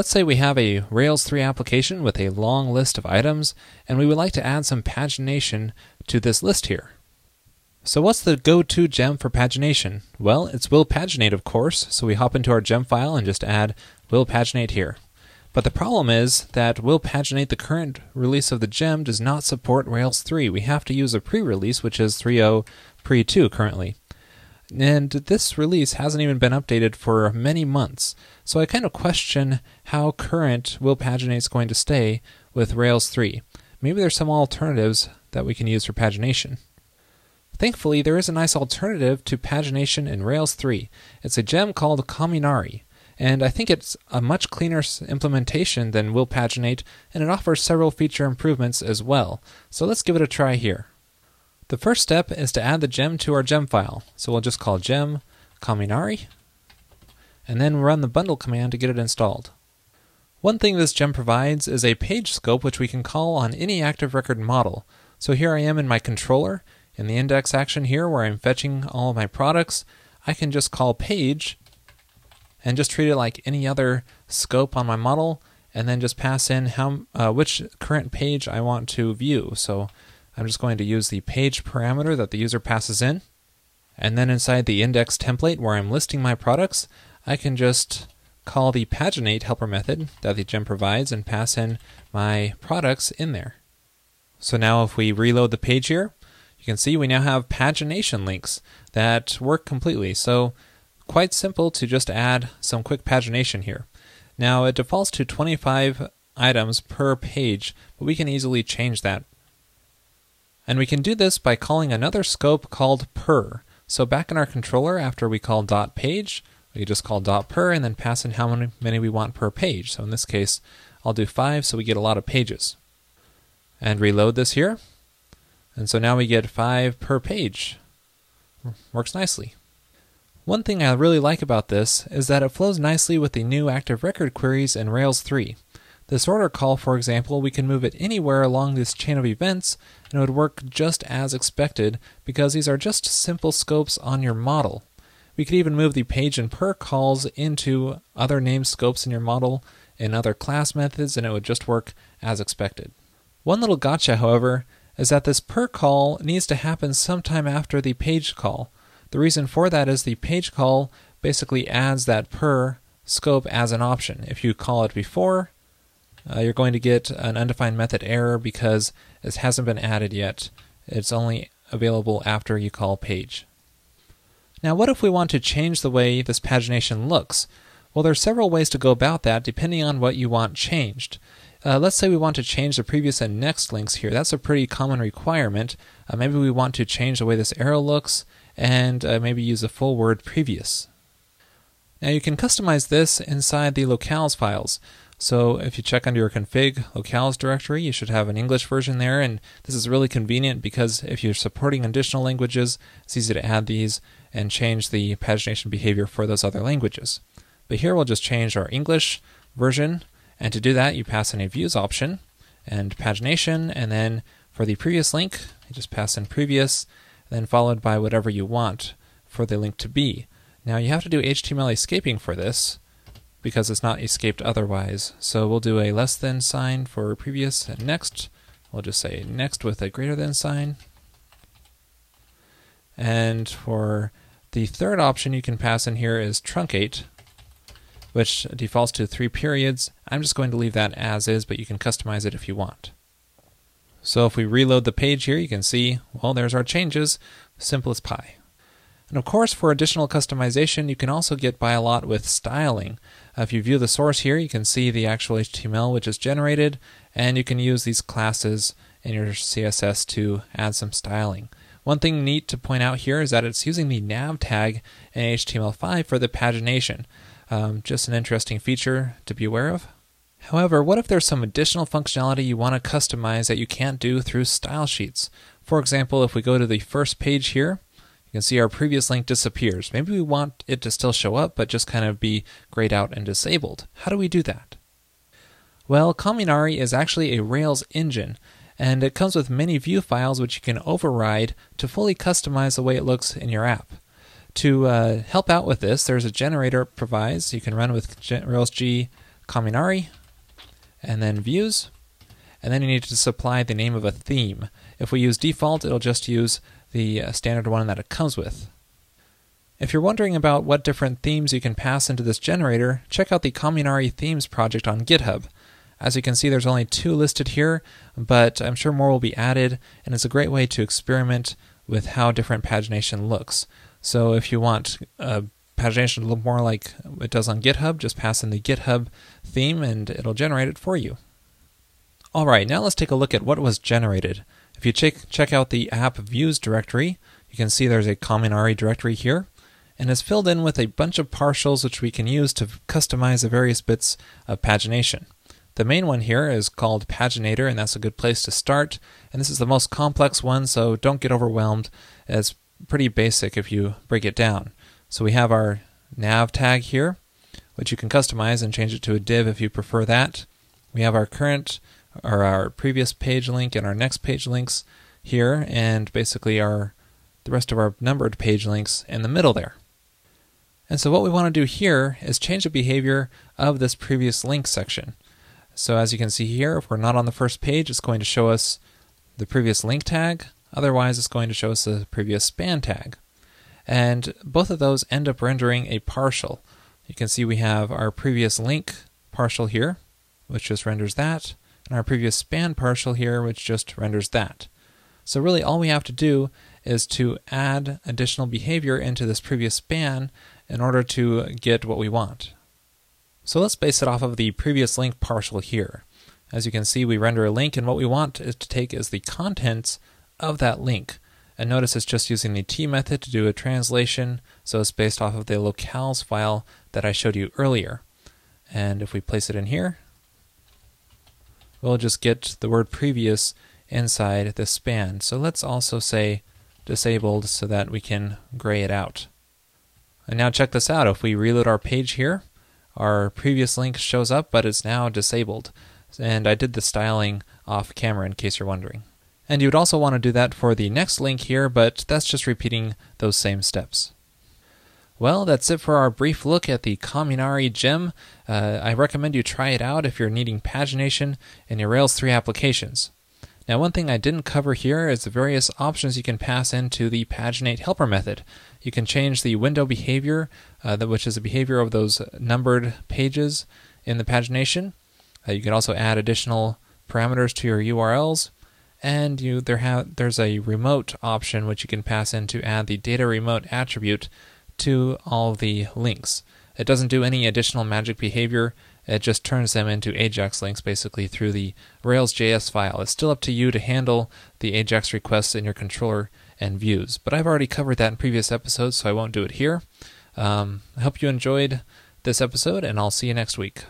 Let's say we have a Rails 3 application with a long list of items, and we would like to add some pagination to this list here. So what's the go-to gem for pagination? Well, it's will paginate, of course, so we hop into our gem file and just add will paginate here. But the problem is that will paginate the current release of the gem does not support Rails 3. We have to use a pre-release, which is 3.0 pre-2 currently. And this release hasn't even been updated for many months. So I kind of question how current will paginate is going to stay with Rails 3. Maybe there's some alternatives that we can use for pagination. Thankfully, there is a nice alternative to pagination in Rails 3. It's a gem called Kaminari. And I think it's a much cleaner implementation than will paginate, and it offers several feature improvements as well. So let's give it a try here. The first step is to add the gem to our gem file. So we'll just call gem Kaminari, and then run the bundle command to get it installed. One thing this gem provides is a page scope which we can call on any active record model. So here I am in my controller, in the index action here where I'm fetching all of my products, I can just call page and just treat it like any other scope on my model and then just pass in how uh, which current page I want to view. So I'm just going to use the page parameter that the user passes in. And then inside the index template where I'm listing my products, I can just call the paginate helper method that the gem provides and pass in my products in there. So now if we reload the page here, you can see we now have pagination links that work completely. So quite simple to just add some quick pagination here. Now it defaults to 25 items per page, but we can easily change that. And we can do this by calling another scope called per. So back in our controller, after we call dot page, we just call dot per and then pass in how many, we want per page. So in this case, I'll do five so we get a lot of pages. And reload this here. And so now we get five per page. Works nicely. One thing I really like about this is that it flows nicely with the new active record queries in Rails 3. This order call, for example, we can move it anywhere along this chain of events and it would work just as expected because these are just simple scopes on your model. We could even move the page and per calls into other name scopes in your model and other class methods and it would just work as expected. One little gotcha, however, is that this per call needs to happen sometime after the page call. The reason for that is the page call basically adds that per scope as an option. If you call it before, uh, you're going to get an undefined method error because it hasn't been added yet. It's only available after you call page. Now, what if we want to change the way this pagination looks? Well, there are several ways to go about that depending on what you want changed. Uh, let's say we want to change the previous and next links here. That's a pretty common requirement. Uh, maybe we want to change the way this arrow looks and uh, maybe use the full word previous. Now you can customize this inside the locales files. So if you check under your config locales directory, you should have an English version there, and this is really convenient because if you're supporting additional languages, it's easy to add these and change the pagination behavior for those other languages. But here we'll just change our English version, and to do that, you pass in a views option and pagination, and then for the previous link, you just pass in previous, then followed by whatever you want for the link to be. Now you have to do HTML escaping for this because it's not escaped otherwise. So we'll do a less than sign for previous and next. We'll just say next with a greater than sign. And for the third option you can pass in here is truncate, which defaults to three periods. I'm just going to leave that as is, but you can customize it if you want. So if we reload the page here, you can see, well, there's our changes, simple as pie. And of course, for additional customization, you can also get by a lot with styling. Uh, if you view the source here, you can see the actual HTML which is generated, and you can use these classes in your CSS to add some styling. One thing neat to point out here is that it's using the nav tag in HTML5 for the pagination. Um, just an interesting feature to be aware of. However, what if there's some additional functionality you want to customize that you can't do through style sheets? For example, if we go to the first page here, you can see our previous link disappears. Maybe we want it to still show up, but just kind of be grayed out and disabled. How do we do that? Well, Kaminari is actually a Rails engine, and it comes with many view files which you can override to fully customize the way it looks in your app. To uh, help out with this, there's a generator it provides. You can run with Rails G Kaminari, and then Views, and then you need to supply the name of a theme. If we use default, it'll just use the uh, standard one that it comes with. If you're wondering about what different themes you can pass into this generator, check out the Kaminari Themes project on GitHub. As you can see, there's only two listed here, but I'm sure more will be added, and it's a great way to experiment with how different pagination looks. So if you want uh, pagination to look more like it does on GitHub, just pass in the GitHub theme and it'll generate it for you. All right, now let's take a look at what was generated. If you check, check out the app views directory, you can see there's a Kaminari directory here, and it's filled in with a bunch of partials which we can use to customize the various bits of pagination. The main one here is called Paginator, and that's a good place to start. And this is the most complex one, so don't get overwhelmed. It's pretty basic if you break it down. So we have our nav tag here, which you can customize and change it to a div if you prefer that. We have our current or our previous page link and our next page links here, and basically our the rest of our numbered page links in the middle there. And so what we want to do here is change the behavior of this previous link section. So as you can see here, if we're not on the first page, it's going to show us the previous link tag. Otherwise, it's going to show us the previous span tag. And both of those end up rendering a partial. You can see we have our previous link partial here, which just renders that and our previous span partial here, which just renders that. So really all we have to do is to add additional behavior into this previous span in order to get what we want. So let's base it off of the previous link partial here. As you can see, we render a link, and what we want is to take is the contents of that link. And notice it's just using the t method to do a translation, so it's based off of the locales file that I showed you earlier. And if we place it in here, we'll just get the word previous inside the span. So let's also say disabled so that we can gray it out. And now check this out. If we reload our page here, our previous link shows up, but it's now disabled. And I did the styling off camera in case you're wondering. And you would also want to do that for the next link here, but that's just repeating those same steps. Well, that's it for our brief look at the Kaminari gem. Uh, I recommend you try it out if you're needing pagination in your Rails 3 applications. Now, one thing I didn't cover here is the various options you can pass into the paginate helper method. You can change the window behavior, uh, which is the behavior of those numbered pages in the pagination. Uh, you can also add additional parameters to your URLs, and you there have there's a remote option which you can pass in to add the data remote attribute to all the links. It doesn't do any additional magic behavior. It just turns them into AJAX links basically through the Rails.js file. It's still up to you to handle the AJAX requests in your controller and views. But I've already covered that in previous episodes, so I won't do it here. Um, I hope you enjoyed this episode, and I'll see you next week.